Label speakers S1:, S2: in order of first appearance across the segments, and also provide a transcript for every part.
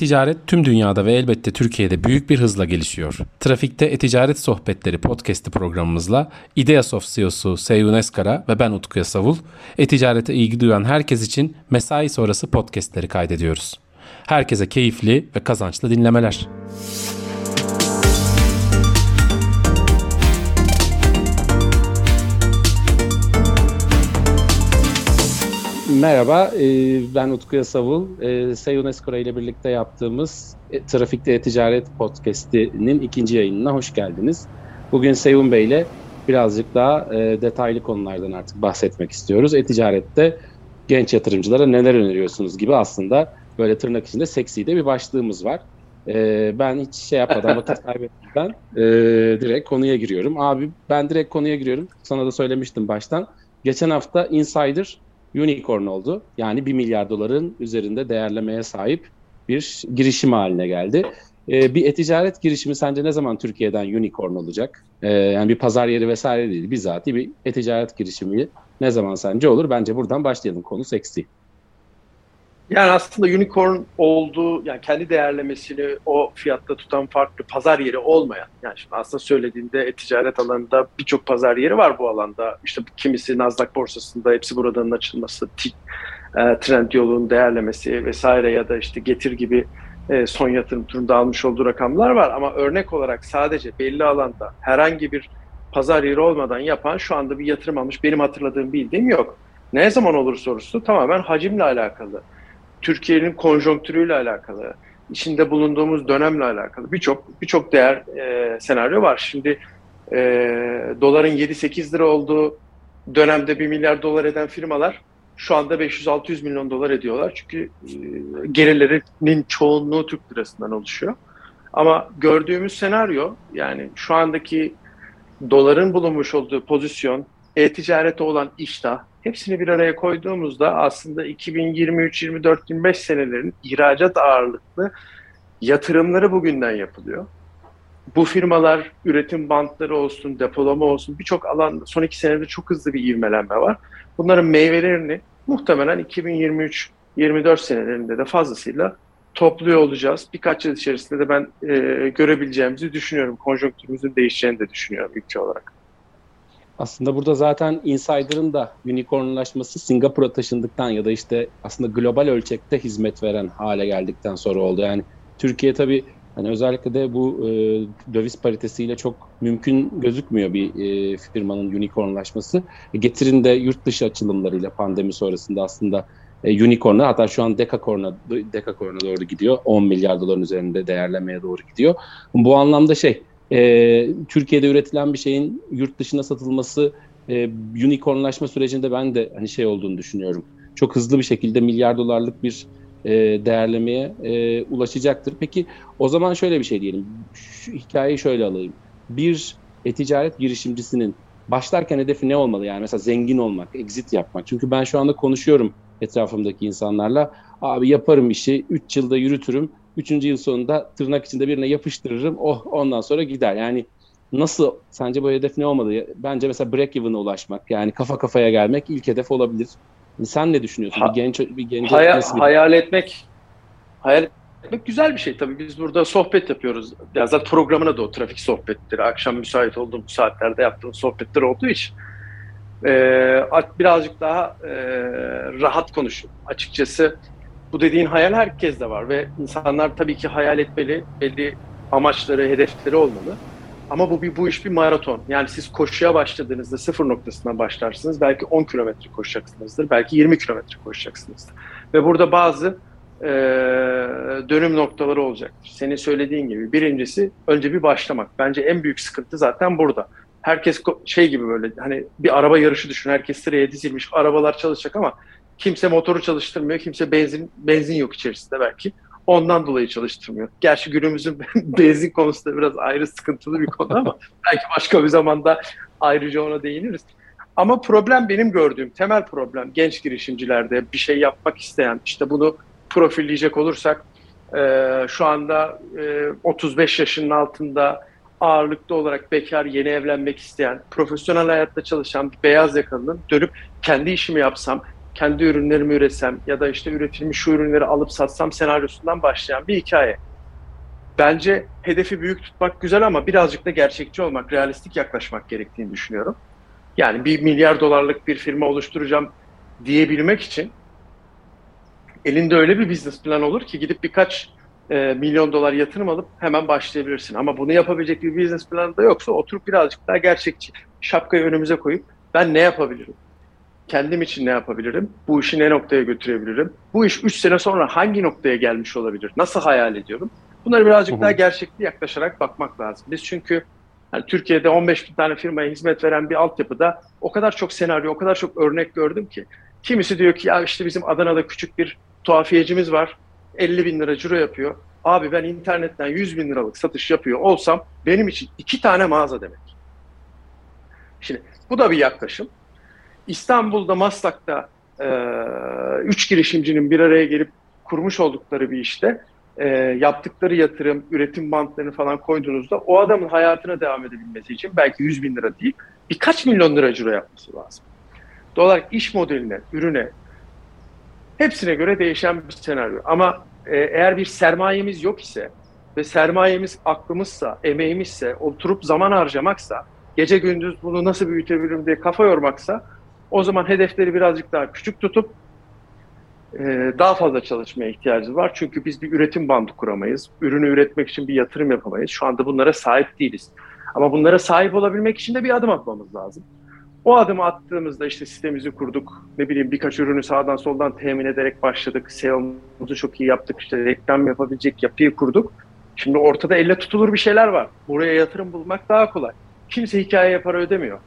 S1: E-ticaret tüm dünyada ve elbette Türkiye'de büyük bir hızla gelişiyor. Trafikte E-ticaret Sohbetleri podcast'i programımızla Ideasoft CEO'su Seyun Eskara ve ben Utku Yasavul, e-ticarete ilgi duyan herkes için mesai sonrası podcast'leri kaydediyoruz. Herkese keyifli ve kazançlı dinlemeler. Merhaba, e, ben Utku Yasavul. E, Seyun Eskora ile birlikte yaptığımız e, Trafikte E-Ticaret Podcast'inin ikinci yayınına hoş geldiniz. Bugün Seyun Bey ile birazcık daha detaylı konulardan artık bahsetmek istiyoruz. E-Ticaret'te genç yatırımcılara neler öneriyorsunuz gibi aslında böyle tırnak içinde seksi de bir başlığımız var. ben hiç şey yapmadan vakit kaybetmeden direkt konuya giriyorum. Abi ben direkt konuya giriyorum. Sana da söylemiştim baştan. Geçen hafta Insider unicorn oldu. Yani 1 milyar doların üzerinde değerlemeye sahip bir girişim haline geldi. Ee, bir e-ticaret girişimi sence ne zaman Türkiye'den unicorn olacak? Ee, yani bir pazar yeri vesaire değil. Bizatihi bir e-ticaret girişimi ne zaman sence olur? Bence buradan başlayalım. Konu seksi.
S2: Yani aslında unicorn olduğu, yani kendi değerlemesini o fiyatta tutan farklı pazar yeri olmayan, yani şimdi aslında söylediğinde e-ticaret alanında birçok pazar yeri var bu alanda. İşte kimisi Nasdaq borsasında, hepsi buradanın açılması, e, trend yolun değerlemesi vesaire ya da işte Getir gibi e, son yatırım turunda almış olduğu rakamlar var. Ama örnek olarak sadece belli alanda herhangi bir pazar yeri olmadan yapan şu anda bir yatırım almış benim hatırladığım bildiğim yok. Ne zaman olur sorusu tamamen hacimle alakalı. Türkiye'nin konjonktürüyle alakalı, içinde bulunduğumuz dönemle alakalı birçok birçok değer e, senaryo var. Şimdi e, doların 7-8 lira olduğu dönemde 1 milyar dolar eden firmalar şu anda 500-600 milyon dolar ediyorlar. Çünkü e, gelirlerinin çoğunluğu Türk lirasından oluşuyor. Ama gördüğümüz senaryo yani şu andaki doların bulunmuş olduğu pozisyon, e-ticarete olan iştah, hepsini bir araya koyduğumuzda aslında 2023, 24, 25 senelerin ihracat ağırlıklı yatırımları bugünden yapılıyor. Bu firmalar üretim bantları olsun, depolama olsun birçok alanda son iki senede çok hızlı bir ivmelenme var. Bunların meyvelerini muhtemelen 2023 24 senelerinde de fazlasıyla topluyor olacağız. Birkaç yıl içerisinde de ben e, görebileceğimizi düşünüyorum. Konjonktürümüzün değişeceğini de düşünüyorum ülke olarak.
S1: Aslında burada zaten Insider'ın da unicornlaşması Singapur'a taşındıktan ya da işte aslında global ölçekte hizmet veren hale geldikten sonra oldu. Yani Türkiye tabii hani özellikle de bu e, döviz paritesiyle çok mümkün gözükmüyor bir e, firmanın unicornlaşması. E, getirin de yurt dışı açılımlarıyla pandemi sonrasında aslında e, unicorn'a hatta şu an dekakorn'a dekakorn'a doğru gidiyor. 10 milyar doların üzerinde değerlemeye doğru gidiyor. Bu anlamda şey e, Türkiye'de üretilen bir şeyin yurt dışına satılması e, unicornlaşma sürecinde ben de hani şey olduğunu düşünüyorum. Çok hızlı bir şekilde milyar dolarlık bir e, değerlemeye e, ulaşacaktır. Peki o zaman şöyle bir şey diyelim. Şu hikayeyi şöyle alayım. Bir e-ticaret girişimcisinin başlarken hedefi ne olmalı? Yani mesela zengin olmak, exit yapmak. Çünkü ben şu anda konuşuyorum etrafımdaki insanlarla. Abi yaparım işi, 3 yılda yürütürüm Üçüncü yıl sonunda tırnak içinde birine yapıştırırım. Oh ondan sonra gider. Yani nasıl sence bu hedef ne olmalı? Bence mesela break even'a ulaşmak yani kafa kafaya gelmek ilk hedef olabilir. Sen ne düşünüyorsun?
S2: Ha, bir genç bir genç hayal, hayal etmek hayal etmek güzel bir şey tabii. Biz burada sohbet yapıyoruz. Ya zaten programına da o trafik sohbetleri. Akşam müsait olduğum saatlerde yaptığım sohbetler olduğu için e, birazcık daha e, rahat konuşuyorum. Açıkçası bu dediğin hayal herkeste var ve insanlar tabii ki hayal etmeli, belli amaçları, hedefleri olmalı. Ama bu bir bu iş bir maraton. Yani siz koşuya başladığınızda sıfır noktasından başlarsınız. Belki 10 kilometre koşacaksınızdır. Belki 20 kilometre koşacaksınızdır. Ve burada bazı e, dönüm noktaları olacaktır. Senin söylediğin gibi. Birincisi önce bir başlamak. Bence en büyük sıkıntı zaten burada. Herkes şey gibi böyle hani bir araba yarışı düşün. Herkes sıraya dizilmiş. Arabalar çalışacak ama Kimse motoru çalıştırmıyor, kimse benzin benzin yok içerisinde belki. Ondan dolayı çalıştırmıyor. Gerçi günümüzün benzin konusunda biraz ayrı sıkıntılı bir konu ama belki başka bir zamanda ayrıca ona değiniriz. Ama problem benim gördüğüm temel problem genç girişimcilerde bir şey yapmak isteyen işte bunu profilleyecek olursak e, şu anda e, 35 yaşının altında ağırlıklı olarak bekar yeni evlenmek isteyen profesyonel hayatta çalışan bir beyaz yakalının dönüp kendi işimi yapsam kendi ürünlerimi üretsem ya da işte üretilmiş şu ürünleri alıp satsam senaryosundan başlayan bir hikaye. Bence hedefi büyük tutmak güzel ama birazcık da gerçekçi olmak, realistik yaklaşmak gerektiğini düşünüyorum. Yani bir milyar dolarlık bir firma oluşturacağım diyebilmek için elinde öyle bir business plan olur ki gidip birkaç e, milyon dolar yatırım alıp hemen başlayabilirsin. Ama bunu yapabilecek bir business planı da yoksa oturup birazcık daha gerçekçi şapkayı önümüze koyup ben ne yapabilirim? Kendim için ne yapabilirim? Bu işi ne noktaya götürebilirim? Bu iş 3 sene sonra hangi noktaya gelmiş olabilir? Nasıl hayal ediyorum? Bunları birazcık Hı-hı. daha gerçekli yaklaşarak bakmak lazım. Biz çünkü yani Türkiye'de 15 bin tane firmaya hizmet veren bir altyapıda o kadar çok senaryo, o kadar çok örnek gördüm ki. Kimisi diyor ki ya işte bizim Adana'da küçük bir tuhafiyecimiz var. 50 bin lira ciro yapıyor. Abi ben internetten 100 bin liralık satış yapıyor olsam benim için iki tane mağaza demek. Şimdi bu da bir yaklaşım. İstanbul'da Maslak'ta e, üç girişimcinin bir araya gelip kurmuş oldukları bir işte e, yaptıkları yatırım, üretim bantlarını falan koyduğunuzda o adamın hayatına devam edebilmesi için belki 100 bin lira değil, birkaç milyon lira ciro yapması lazım. Olarak iş modeline, ürüne, hepsine göre değişen bir senaryo. Ama e, eğer bir sermayemiz yok ise ve sermayemiz aklımızsa, emeğimizse, oturup zaman harcamaksa, gece gündüz bunu nasıl büyütebilirim diye kafa yormaksa o zaman hedefleri birazcık daha küçük tutup e, daha fazla çalışmaya ihtiyacımız var. Çünkü biz bir üretim bandı kuramayız. Ürünü üretmek için bir yatırım yapamayız. Şu anda bunlara sahip değiliz. Ama bunlara sahip olabilmek için de bir adım atmamız lazım. O adımı attığımızda işte sistemimizi kurduk. Ne bileyim birkaç ürünü sağdan soldan temin ederek başladık. SEO'muzu çok iyi yaptık. İşte reklam yapabilecek yapıyı kurduk. Şimdi ortada elle tutulur bir şeyler var. Buraya yatırım bulmak daha kolay. Kimse hikaye para ödemiyor.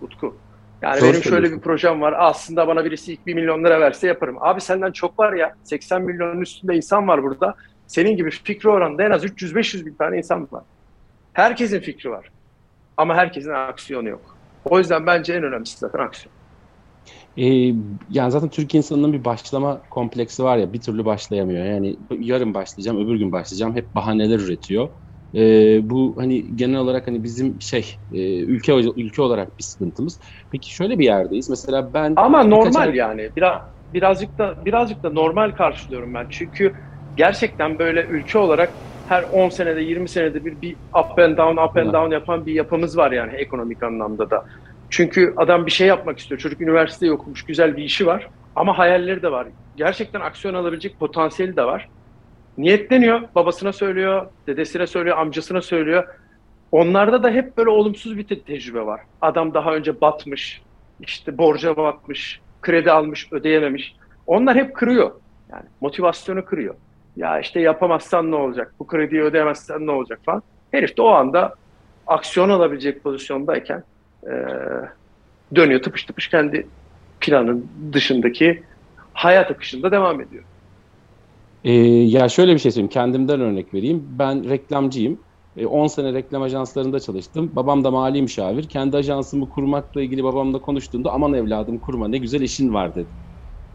S2: Utku. Yani Zor benim şöyle bir projem var. Aslında bana birisi ilk bir milyon lira verse yaparım. Abi senden çok var ya. 80 milyonun üstünde insan var burada. Senin gibi fikri oranda en az 300-500 bin tane insan var. Herkesin fikri var. Ama herkesin aksiyonu yok. O yüzden bence en önemlisi zaten aksiyon.
S1: Ee, yani zaten Türk insanının bir başlama kompleksi var ya bir türlü başlayamıyor. Yani yarın başlayacağım, öbür gün başlayacağım. Hep bahaneler üretiyor. Ee, bu hani genel olarak hani bizim şey e, ülke ülke olarak bir sıkıntımız. Peki şöyle bir yerdeyiz. Mesela ben
S2: Ama normal ay... yani. Biraz birazcık da birazcık da normal karşılıyorum ben. Çünkü gerçekten böyle ülke olarak her 10 senede 20 senede bir bir up and down up and down yapan bir yapımız var yani ekonomik anlamda da. Çünkü adam bir şey yapmak istiyor. Çocuk üniversiteyi okumuş, güzel bir işi var ama hayalleri de var. Gerçekten aksiyon alabilecek potansiyeli de var. Niyetleniyor, babasına söylüyor, dedesine söylüyor, amcasına söylüyor. Onlarda da hep böyle olumsuz bir te- tecrübe var. Adam daha önce batmış, işte borca batmış, kredi almış, ödeyememiş. Onlar hep kırıyor. Yani motivasyonu kırıyor. Ya işte yapamazsan ne olacak? Bu krediyi ödeyemezsen ne olacak falan. Herif de o anda aksiyon alabilecek pozisyondayken e, dönüyor tıpış tıpış kendi planın dışındaki hayat akışında devam ediyor.
S1: Ee, ya şöyle bir şey söyleyeyim. Kendimden örnek vereyim. Ben reklamcıyım. 10 sene reklam ajanslarında çalıştım. Babam da mali müşavir. Kendi ajansımı kurmakla ilgili babamla konuştuğunda aman evladım kurma ne güzel işin var dedi.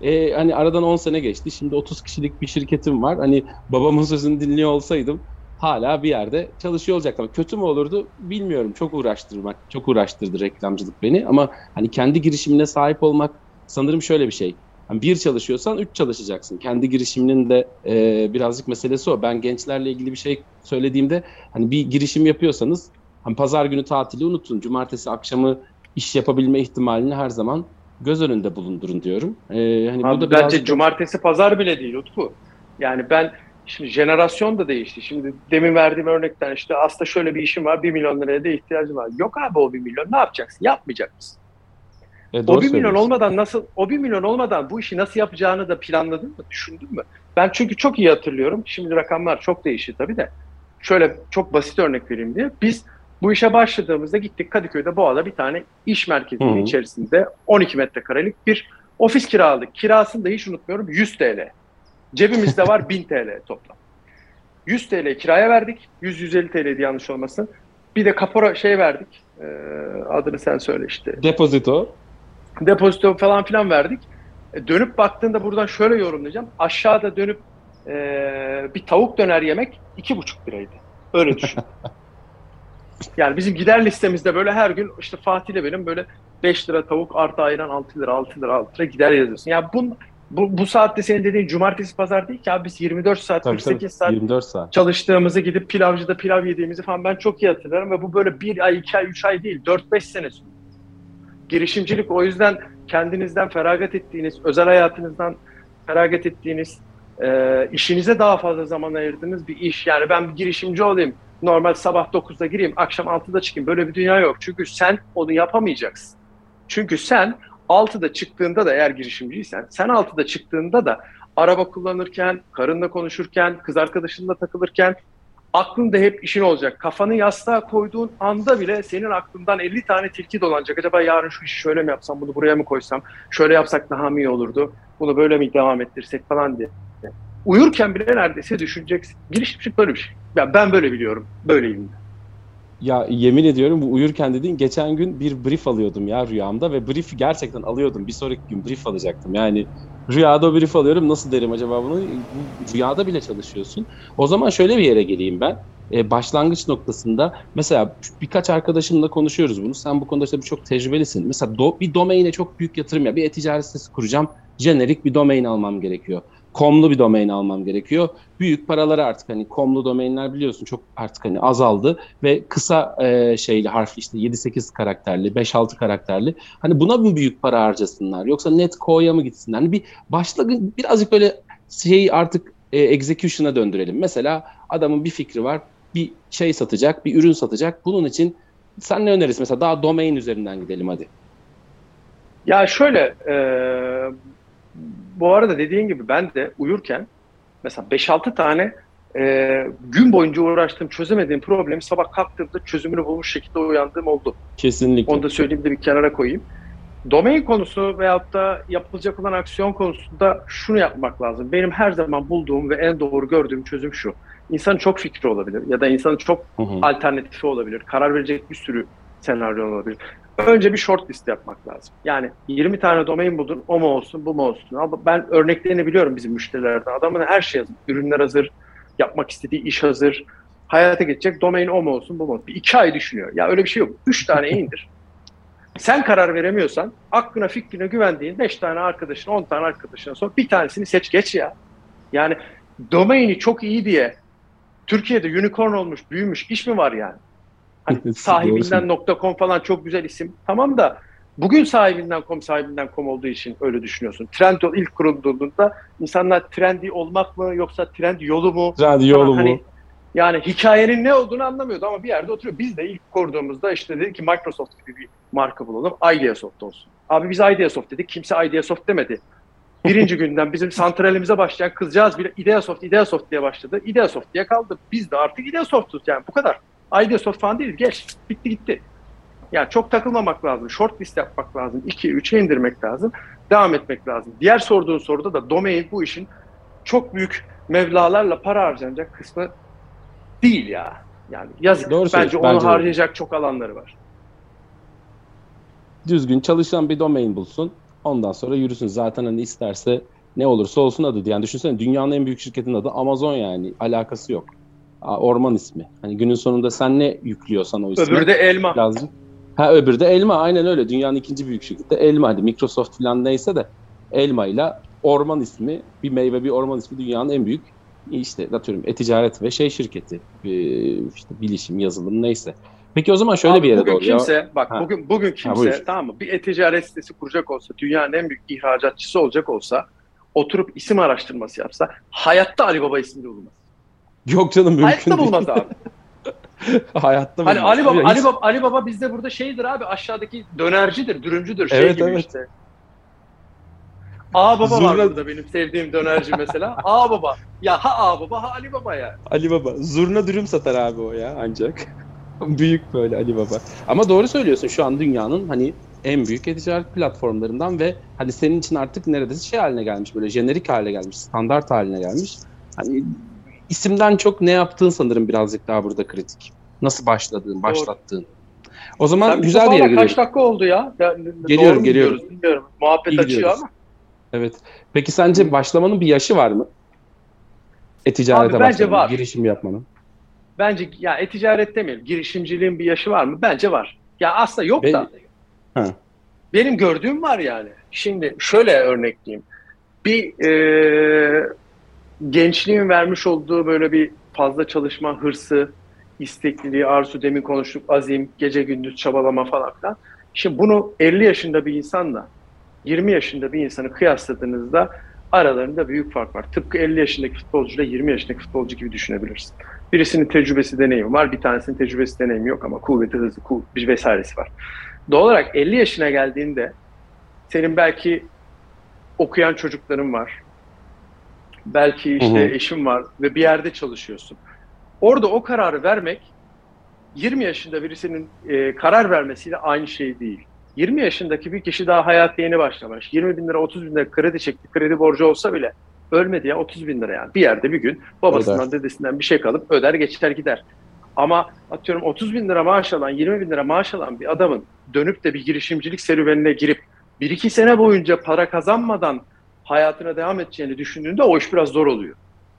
S1: E, hani aradan 10 sene geçti. Şimdi 30 kişilik bir şirketim var. Hani babamın sözünü dinliyor olsaydım hala bir yerde çalışıyor olacaktım. Kötü mü olurdu bilmiyorum. Çok uğraştırmak, çok uğraştırdı reklamcılık beni. Ama hani kendi girişimine sahip olmak sanırım şöyle bir şey. Yani bir çalışıyorsan üç çalışacaksın. Kendi girişiminin de e, birazcık meselesi o. Ben gençlerle ilgili bir şey söylediğimde hani bir girişim yapıyorsanız hani pazar günü tatili unutun. Cumartesi akşamı iş yapabilme ihtimalini her zaman göz önünde bulundurun diyorum.
S2: Ee, hani Abi bu da bence cumartesi pazar bile değil Utku. Yani ben şimdi jenerasyon da değişti. Şimdi demin verdiğim örnekten işte aslında şöyle bir işim var. Bir milyon liraya da ihtiyacım var. Yok abi o bir milyon ne yapacaksın? Yapmayacak mısın? E, o bir milyon olmadan nasıl o bir milyon olmadan bu işi nasıl yapacağını da planladın mı? Düşündün mü? Ben çünkü çok iyi hatırlıyorum. Şimdi rakamlar çok değişti tabii de. Şöyle çok basit örnek vereyim diye. Biz bu işe başladığımızda gittik Kadıköy'de Boğa'da bir tane iş merkezinin içerisinde 12 metrekarelik bir ofis kiraladık. Kirasını da hiç unutmuyorum 100 TL. Cebimizde var 1000 TL toplam. 100 TL kiraya verdik. 100-150 TL'ydi yanlış olmasın. Bir de kapora şey verdik. Ee, adını sen söyle işte.
S1: Depozito.
S2: Depozito falan filan verdik. E, dönüp baktığında buradan şöyle yorumlayacağım. Aşağıda dönüp e, bir tavuk döner yemek 2,5 liraydı. Öyle düşün. Yani bizim gider listemizde böyle her gün işte Fatih ile benim böyle 5 lira tavuk artı ayran 6 lira 6 lira 6 lira gider yazıyorsun. Ya bu, bu, bu saatte senin dediğin cumartesi pazar değil ki abi biz 24 saat
S1: Tabii,
S2: 48
S1: tabii.
S2: saat
S1: 24 saat.
S2: çalıştığımızı gidip pilavcıda pilav yediğimizi falan ben çok iyi hatırlarım ve bu böyle bir ay, iki ay, üç ay değil, dört beş sene sonra. Girişimcilik o yüzden kendinizden feragat ettiğiniz, özel hayatınızdan feragat ettiğiniz, e, işinize daha fazla zaman ayırdığınız bir iş. Yani ben bir girişimci olayım, normal sabah 9'da gireyim, akşam 6'da çıkayım. Böyle bir dünya yok. Çünkü sen onu yapamayacaksın. Çünkü sen 6'da çıktığında da eğer girişimciysen, sen 6'da çıktığında da araba kullanırken, karınla konuşurken, kız arkadaşınla takılırken aklında hep işin olacak. Kafanı yastığa koyduğun anda bile senin aklından 50 tane tilki dolanacak. Acaba yarın şu işi şöyle mi yapsam, bunu buraya mı koysam, şöyle yapsak daha mı iyi olurdu, bunu böyle mi devam ettirsek falan diye. Uyurken bile neredeyse düşüneceksin. Girişimcilik böyle bir şey. Ya ben böyle biliyorum, böyleyim.
S1: Ya yemin ediyorum bu uyurken dediğin geçen gün bir brief alıyordum ya rüyamda ve brief gerçekten alıyordum. Bir sonraki gün brief alacaktım. Yani rüyada brief alıyorum nasıl derim acaba bunu? Bu rüyada bile çalışıyorsun. O zaman şöyle bir yere geleyim ben. Ee, başlangıç noktasında mesela birkaç arkadaşımla konuşuyoruz bunu. Sen bu konuda işte çok tecrübelisin. Mesela do, bir domaine çok büyük yatırım ya. Bir e-ticaret sitesi kuracağım. Jenerik bir domain almam gerekiyor. Komlu bir domain almam gerekiyor. Büyük paraları artık hani komlu domainler biliyorsun çok artık hani azaldı ve kısa e, şeyli harfli işte 7-8 karakterli, 5-6 karakterli. Hani buna mı büyük para harcasınlar yoksa Netco'ya mı gitsinler? Hani bir başlangıç birazcık böyle şeyi artık e, execution'a döndürelim. Mesela adamın bir fikri var. Bir şey satacak, bir ürün satacak. Bunun için sen ne önerirsin? Mesela daha domain üzerinden gidelim hadi.
S2: Ya şöyle e, bu arada dediğin gibi ben de uyurken mesela 5-6 tane e, gün boyunca uğraştığım, çözemediğim problemi sabah kalktığımda çözümünü bulmuş şekilde uyandığım oldu.
S1: Kesinlikle.
S2: Onu da söyleyeyim de bir kenara koyayım. Domain konusu veyahut da yapılacak olan aksiyon konusunda şunu yapmak lazım. Benim her zaman bulduğum ve en doğru gördüğüm çözüm şu. İnsanın çok fikri olabilir ya da insanın çok
S1: Hı hı.
S2: alternatifi olabilir. Karar verecek bir sürü senaryo olabilir. Önce bir short list yapmak lazım. Yani 20 tane domain buldun, o mu olsun, bu mu olsun. Ama ben örneklerini biliyorum bizim müşterilerden. Adamın her şey hazır. Ürünler hazır, yapmak istediği iş hazır. Hayata geçecek domain o mu olsun, bu mu olsun. Bir iki ay düşünüyor. Ya öyle bir şey yok. Üç tane indir. Sen karar veremiyorsan aklına fikrine güvendiğin 5 tane arkadaşın 10 tane arkadaşına sor bir tanesini seç geç ya. Yani domaini çok iyi diye Türkiye'de unicorn olmuş büyümüş iş mi var yani? Hani sahibinden .com falan çok güzel isim. Tamam da bugün sahibinden .com sahibinden .com olduğu için öyle düşünüyorsun. Trendyol ilk kurulduğunda insanlar trendi olmak mı yoksa trend yolu mu?
S1: Trend yolu mu?
S2: Hani, yani hikayenin ne olduğunu anlamıyordu ama bir yerde oturuyor. Biz de ilk kurduğumuzda işte dedik ki Microsoft gibi bir marka bulalım. Ideasoft olsun. Abi biz Ideasoft dedik. Kimse Ideasoft demedi. Birinci günden bizim santralimize başlayan kızcağız bile Ideasoft, Ideasoft diye başladı. Ideasoft diye kaldı. Biz de artık Ideasoft'uz yani bu kadar. Ideasoft falan değil. Geç. Bitti gitti. Yani çok takılmamak lazım. Short list yapmak lazım. 2 3'e indirmek lazım. Devam etmek lazım. Diğer sorduğun soruda da domain bu işin çok büyük mevlalarla para harcanacak kısmı değil ya. Yani yazık.
S1: Doğru
S2: bence onu
S1: bence
S2: harcayacak çok alanları var.
S1: düzgün çalışan bir domain bulsun. Ondan sonra yürüsün. Zaten hani isterse ne olursa olsun adı. Yani düşünsene dünyanın en büyük şirketinin adı Amazon yani. Alakası yok. Orman ismi. Hani günün sonunda sen ne yüklüyorsan o ismi.
S2: Öbürü de elma.
S1: Birazcık. Ha öbürü de elma. Aynen öyle. Dünyanın ikinci büyük şirketi de elma. Hadi Microsoft falan neyse de elma ile orman ismi bir meyve bir orman ismi dünyanın en büyük işte atıyorum e-ticaret ve şey şirketi ee, işte bilişim yazılım neyse. Peki o zaman şöyle
S2: Abi
S1: bir yere
S2: bugün
S1: doğru ya.
S2: kimse, bak
S1: Ha.
S2: bugün bugün kimse
S1: buyur.
S2: tamam mı? Bir e-ticaret sitesi kuracak olsa, dünyanın en büyük ihracatçısı olacak olsa, oturup isim araştırması yapsa, hayatta Alibaba ismini bulmaz.
S1: Yok canım mümkün
S2: Hayatta
S1: değil.
S2: bulmaz abi.
S1: Hayatta
S2: Hani
S1: bulmaz.
S2: Alibaba,
S1: Hiç-
S2: Alibaba, Alibaba bizde burada şeydir abi, aşağıdaki dönercidir, dürümcüdür, şey
S1: Evet,
S2: gibi
S1: evet.
S2: işte. A baba var
S1: Zurna-
S2: burada benim sevdiğim dönerci mesela. A baba. Ya ha A baba ha Ali baba ya.
S1: Ali Baba. Zurna dürüm satar abi o ya ancak. büyük böyle Ali Baba. Ama doğru söylüyorsun şu an dünyanın hani en büyük e-ticaret platformlarından ve hani senin için artık neredeyse şey haline gelmiş böyle jenerik haline gelmiş, standart haline gelmiş. Hani isimden çok ne yaptığın sanırım birazcık daha burada kritik. Nasıl başladığın, başlattığın. O zaman
S2: Sen
S1: güzel bir yere
S2: kaç
S1: geliyoruz.
S2: dakika oldu ya? ya
S1: Geliyorum, geliyorum.
S2: gidiyoruz Bilmiyorum. Muhabbet
S1: İyi
S2: açıyor
S1: gidiyoruz.
S2: ama.
S1: Evet. Peki sence başlamanın bir yaşı var mı? E-ticarete başlamanın, girişim yapmanın.
S2: Bence ya e-ticaret demeyelim. Girişimciliğin bir yaşı var mı? Bence var. Ya aslında yok
S1: Ben-
S2: da.
S1: Ha.
S2: benim gördüğüm var yani. Şimdi şöyle örnekleyeyim. Bir e, gençliğin vermiş olduğu böyle bir fazla çalışma hırsı, istekliliği, arzu demin konuştuk, azim, gece gündüz çabalama falan filan. Şimdi bunu 50 yaşında bir insanla 20 yaşında bir insanı kıyasladığınızda aralarında büyük fark var. Tıpkı 50 yaşındaki futbolcuyla 20 yaşındaki futbolcu gibi düşünebilirsin. Birisinin tecrübesi, deneyimi var. Bir tanesinin tecrübesi, deneyimi yok ama kuvveti, hızı, kuvvet, vesairesi var. Doğal olarak 50 yaşına geldiğinde senin belki okuyan çocukların var. Belki işte hı hı. eşin var ve bir yerde çalışıyorsun. Orada o kararı vermek 20 yaşında birisinin e, karar vermesiyle aynı şey değil. 20 yaşındaki bir kişi daha hayata yeni başlamış. 20 bin lira 30 bin lira kredi çekti. Kredi borcu olsa bile ölmedi ya 30 bin lira yani. Bir yerde bir gün babasından öder. dedesinden bir şey kalıp öder geçer gider. Ama atıyorum 30 bin lira maaş alan 20 bin lira maaş alan bir adamın dönüp de bir girişimcilik serüvenine girip bir iki sene boyunca para kazanmadan hayatına devam edeceğini düşündüğünde o iş biraz zor oluyor.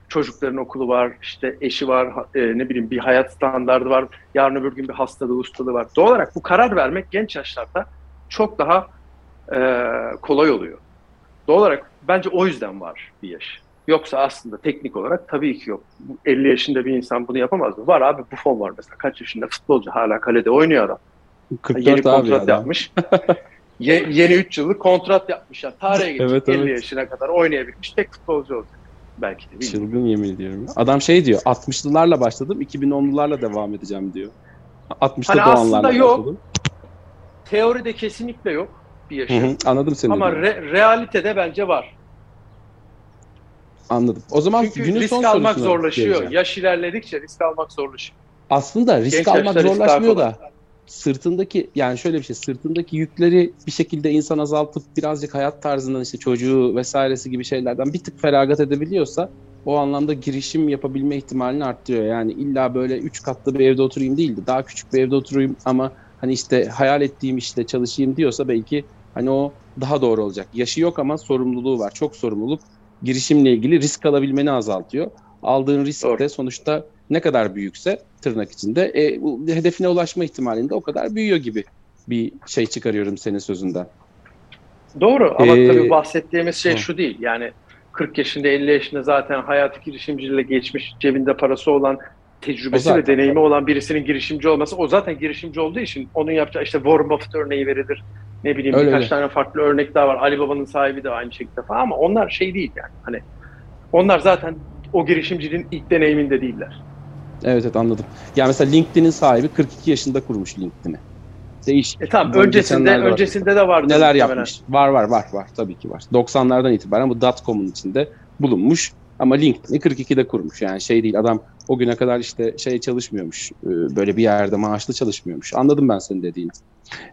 S2: Çocukların okulu var, işte eşi var, e, ne bileyim bir hayat standardı var, yarın öbür gün bir hastalığı, ustalığı var. Doğal olarak bu karar vermek genç yaşlarda çok daha e, kolay oluyor. Doğal olarak bence o yüzden var bir yaş. Yoksa aslında teknik olarak tabii ki yok. 50 yaşında bir insan bunu yapamaz mı? Var abi bu fon var mesela. Kaç yaşında futbolcu hala kalede oynuyor adam.
S1: 44
S2: yeni
S1: kontrat
S2: adam. yapmış. Ye, yeni 3 yıllık kontrat yapmış. Yani tarihe geçecek. evet, 50 evet. yaşına kadar oynayabilmiş tek futbolcu olacak. Belki de.
S1: Bilmiyorum. Çılgın yemin ediyorum. Adam şey diyor 60'lılarla başladım 2010'lularla devam edeceğim diyor. 60'ta hani doğanlarla yok. başladım.
S2: Teoride kesinlikle yok bir yaşım. Hı hı,
S1: anladım seni.
S2: Ama re- realitede bence var.
S1: Anladım. O zaman
S2: Çünkü
S1: günün
S2: risk
S1: son
S2: almak zorlaşıyor. Geleceğim. Yaş ilerledikçe risk almak zorlaşıyor.
S1: Aslında risk Genç almak zorlaşmıyor da sırtındaki yani şöyle bir şey sırtındaki yükleri bir şekilde insan azaltıp birazcık hayat tarzından işte çocuğu vesairesi gibi şeylerden bir tık feragat edebiliyorsa o anlamda girişim yapabilme ihtimalini arttırıyor. Yani illa böyle üç katlı bir evde oturayım değildi. Daha küçük bir evde oturayım ama hani işte hayal ettiğim işte çalışayım diyorsa belki hani o daha doğru olacak. Yaşı yok ama sorumluluğu var. Çok sorumluluk girişimle ilgili risk alabilmeni azaltıyor. Aldığın risk doğru. de sonuçta ne kadar büyükse tırnak içinde e, bu hedefine ulaşma ihtimalinde o kadar büyüyor gibi bir şey çıkarıyorum senin sözünden.
S2: Doğru ama ee, tabii bahsettiğimiz şey hı. şu değil. Yani 40 yaşında 50 yaşında zaten hayatı girişimciliğe geçmiş cebinde parası olan tecrübesi ve deneyimi tabii. olan birisinin girişimci olması o zaten girişimci olduğu için onun yapacağı işte Warren Buffett örneği verilir. Ne bileyim öyle birkaç öyle. tane farklı örnek daha var. Ali Baba'nın sahibi de aynı şekilde falan ama onlar şey değil yani. Hani onlar zaten o girişimciliğin ilk deneyiminde değiller.
S1: Evet evet anladım. Ya mesela LinkedIn'in sahibi 42 yaşında kurmuş LinkedIn'i.
S2: Değişik. E tamam öncesinde öncesinde de vardı.
S1: Neler yapmış? Var var var var tabii ki var. 90'lardan itibaren bu .com'un içinde bulunmuş ama LinkedIn'i 42'de kurmuş. Yani şey değil adam o güne kadar işte şey çalışmıyormuş. E, böyle bir yerde maaşlı çalışmıyormuş. Anladım ben senin dediğini.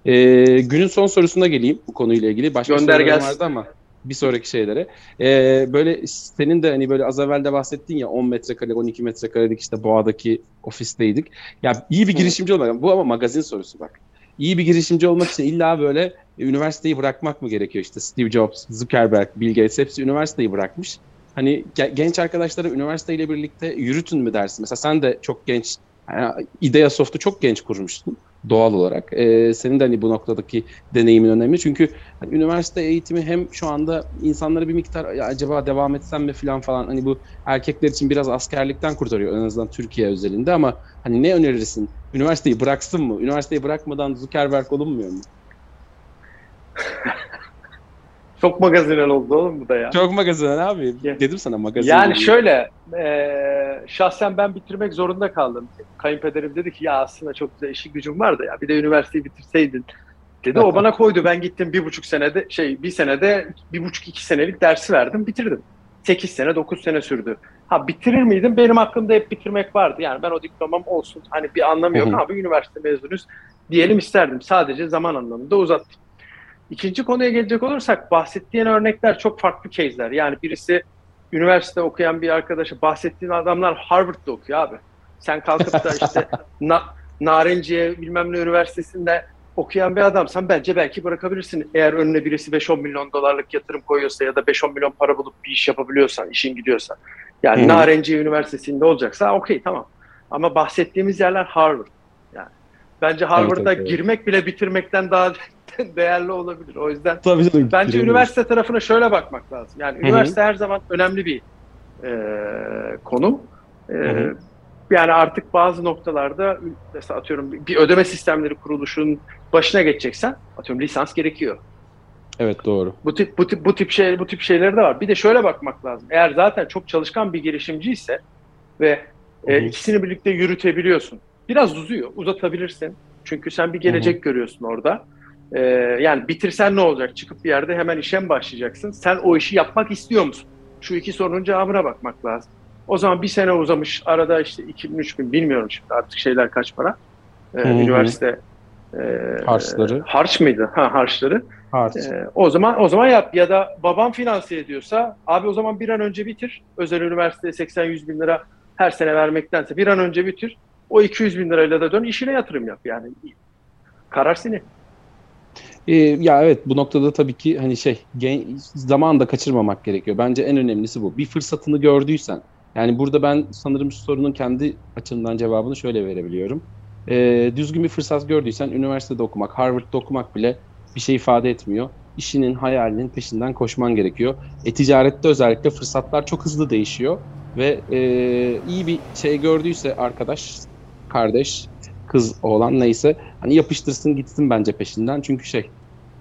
S1: Ee, günün son sorusuna geleyim bu konuyla ilgili. Başka Gönder sorularım gelsin. vardı ama bir sonraki şeylere. Ee, böyle senin de hani böyle az evvel de bahsettin ya 10 metrekare 12 metrekarelik işte Boğa'daki ofisteydik. Ya iyi bir girişimci olmak bu ama magazin sorusu bak. İyi bir girişimci olmak için illa böyle üniversiteyi bırakmak mı gerekiyor işte Steve Jobs, Zuckerberg, Bill Gates hepsi üniversiteyi bırakmış. Hani genç arkadaşlara üniversiteyle birlikte yürütün mü dersin? Mesela sen de çok genç, yani Idea Soft'u çok genç kurmuştun doğal olarak. Ee, senin de hani bu noktadaki deneyimin önemli. Çünkü hani üniversite eğitimi hem şu anda insanları bir miktar acaba devam etsem mi falan falan hani bu erkekler için biraz askerlikten kurtarıyor en azından Türkiye özelinde ama hani ne önerirsin? Üniversiteyi bıraksın mı? Üniversiteyi bırakmadan Zuckerberg olunmuyor mu?
S2: Çok magazinel oldu oğlum bu da ya.
S1: Çok magazinel abi. Ya. Dedim sana magazin.
S2: Yani diye. şöyle e, şahsen ben bitirmek zorunda kaldım. Kayınpederim dedi ki ya aslında çok güzel işi gücüm vardı ya bir de üniversiteyi bitirseydin. Dedi o bana koydu. Ben gittim bir buçuk senede şey bir senede bir buçuk iki senelik dersi verdim bitirdim. Sekiz sene dokuz sene sürdü. Ha bitirir miydim? Benim aklımda hep bitirmek vardı. Yani ben o diplomam olsun. Hani bir anlamı yok. Abi üniversite mezunuyuz diyelim isterdim. Sadece zaman anlamında uzattım. İkinci konuya gelecek olursak bahsettiğin örnekler çok farklı case'ler. Yani birisi üniversite okuyan bir arkadaşı bahsettiğin adamlar Harvard'da okuyor abi. Sen kalkıp da işte na, Narenciye bilmem ne üniversitesinde okuyan bir adamsan bence belki bırakabilirsin. Eğer önüne birisi 5-10 milyon dolarlık yatırım koyuyorsa ya da 5-10 milyon para bulup bir iş yapabiliyorsan, işin gidiyorsa. Yani hmm. Narenciye Üniversitesi'nde olacaksa okey tamam. Ama bahsettiğimiz yerler Harvard. Yani bence Harvard'a evet, evet, evet. girmek bile bitirmekten daha değerli olabilir. O yüzden
S1: Tabii canım,
S2: bence
S1: girelim.
S2: üniversite tarafına şöyle bakmak lazım. Yani
S1: Hı hı.
S2: üniversite her zaman önemli bir e, konum. E, yani artık bazı noktalarda mesela atıyorum bir ödeme sistemleri kuruluşunun başına geçeceksen atıyorum lisans gerekiyor.
S1: Evet doğru.
S2: Bu tip bu tip bu tip şey bu tip şeyleri de var. Bir de şöyle bakmak lazım. Eğer zaten çok çalışkan bir girişimci ise ve e, ikisini birlikte yürütebiliyorsun. Biraz uzuyor, uzatabilirsin. Çünkü sen bir gelecek görüyorsun orada. E, yani bitirsen ne olacak? Çıkıp bir yerde hemen işe mi başlayacaksın? Sen o işi yapmak istiyor musun? Şu iki sorunun cevabına bakmak lazım. O zaman bir sene uzamış. Arada işte 2000 3000 bilmiyorum şimdi artık şeyler kaç para. E,
S1: Hı hı.
S2: üniversite e,
S1: Harçları.
S2: Harç mıydı? Ha harçları.
S1: Harç.
S2: Ee, o zaman o zaman yap ya da babam finanse ediyorsa abi o zaman bir an önce bitir. Özel üniversiteye 80-100 bin lira her sene vermektense bir an önce bitir. O 200 bin lirayla da dön işine yatırım yap yani. Karar senin.
S1: Ee, ya evet bu noktada tabii ki hani şey gen, zaman da kaçırmamak gerekiyor. Bence en önemlisi bu. Bir fırsatını gördüysen. Yani burada ben sanırım şu sorunun kendi açımdan cevabını şöyle verebiliyorum. Ee, düzgün bir fırsat gördüysen üniversitede okumak, Harvard'da okumak bile bir şey ifade etmiyor. İşinin, hayalinin peşinden koşman gerekiyor. E ticarette özellikle fırsatlar çok hızlı değişiyor ve e, iyi bir şey gördüyse arkadaş, kardeş, kız, oğlan neyse hani yapıştırsın gitsin bence peşinden. Çünkü şey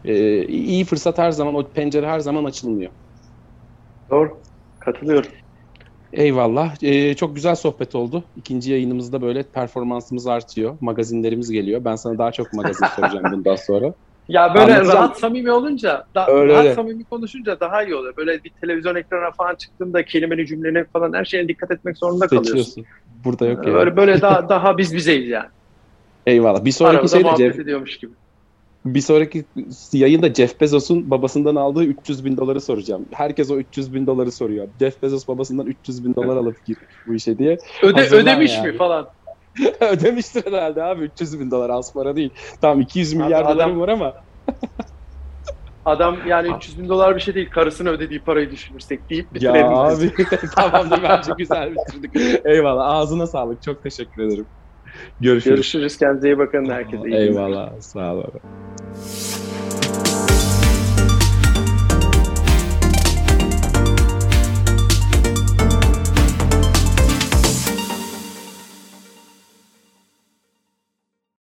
S1: e, iyi fırsat her zaman o pencere her zaman açılmıyor.
S2: Doğru. Katılıyorum.
S1: Eyvallah. Ee, çok güzel sohbet oldu. İkinci yayınımızda böyle performansımız artıyor. Magazinlerimiz geliyor. Ben sana daha çok magazin soracağım bundan sonra.
S2: Ya böyle
S1: Anlatacağım.
S2: rahat samimi olunca, da,
S1: Öyle
S2: rahat
S1: öyle.
S2: samimi konuşunca daha iyi oluyor. Böyle bir televizyon ekranına falan çıktığında kelimeni, cümleni falan her şeye dikkat etmek zorunda kalıyorsun.
S1: Seçiyorsun. Burada yok ya.
S2: Böyle böyle daha daha biz bizeyiz yani.
S1: Eyvallah. Bir sonraki
S2: Aramızda
S1: şey de Jeff,
S2: ediyormuş gibi.
S1: bir sonraki yayında Jeff Bezos'un babasından aldığı 300 bin doları soracağım. Herkes o 300 bin doları soruyor. Jeff Bezos babasından 300 bin dolar alıp girmiş bu işe diye.
S2: Öde,
S1: Hazırlan
S2: ödemiş
S1: yani.
S2: mi falan.
S1: Ödemiştir herhalde abi 300 bin dolar az para değil. Tamam 200 milyar
S2: Adam-
S1: dolarım var ama
S2: Adam yani 300 bin dolar bir şey değil. Karısına ödediği parayı düşünürsek deyip
S1: ya
S2: bitirelim.
S1: abi tamamdır bence güzel bitirdik. Eyvallah ağzına sağlık çok teşekkür ederim. Görüşürüz.
S2: Görüşürüz. Kendinize iyi bakın. Herkese iyi günler.
S1: Eyvallah sağ ol. abi.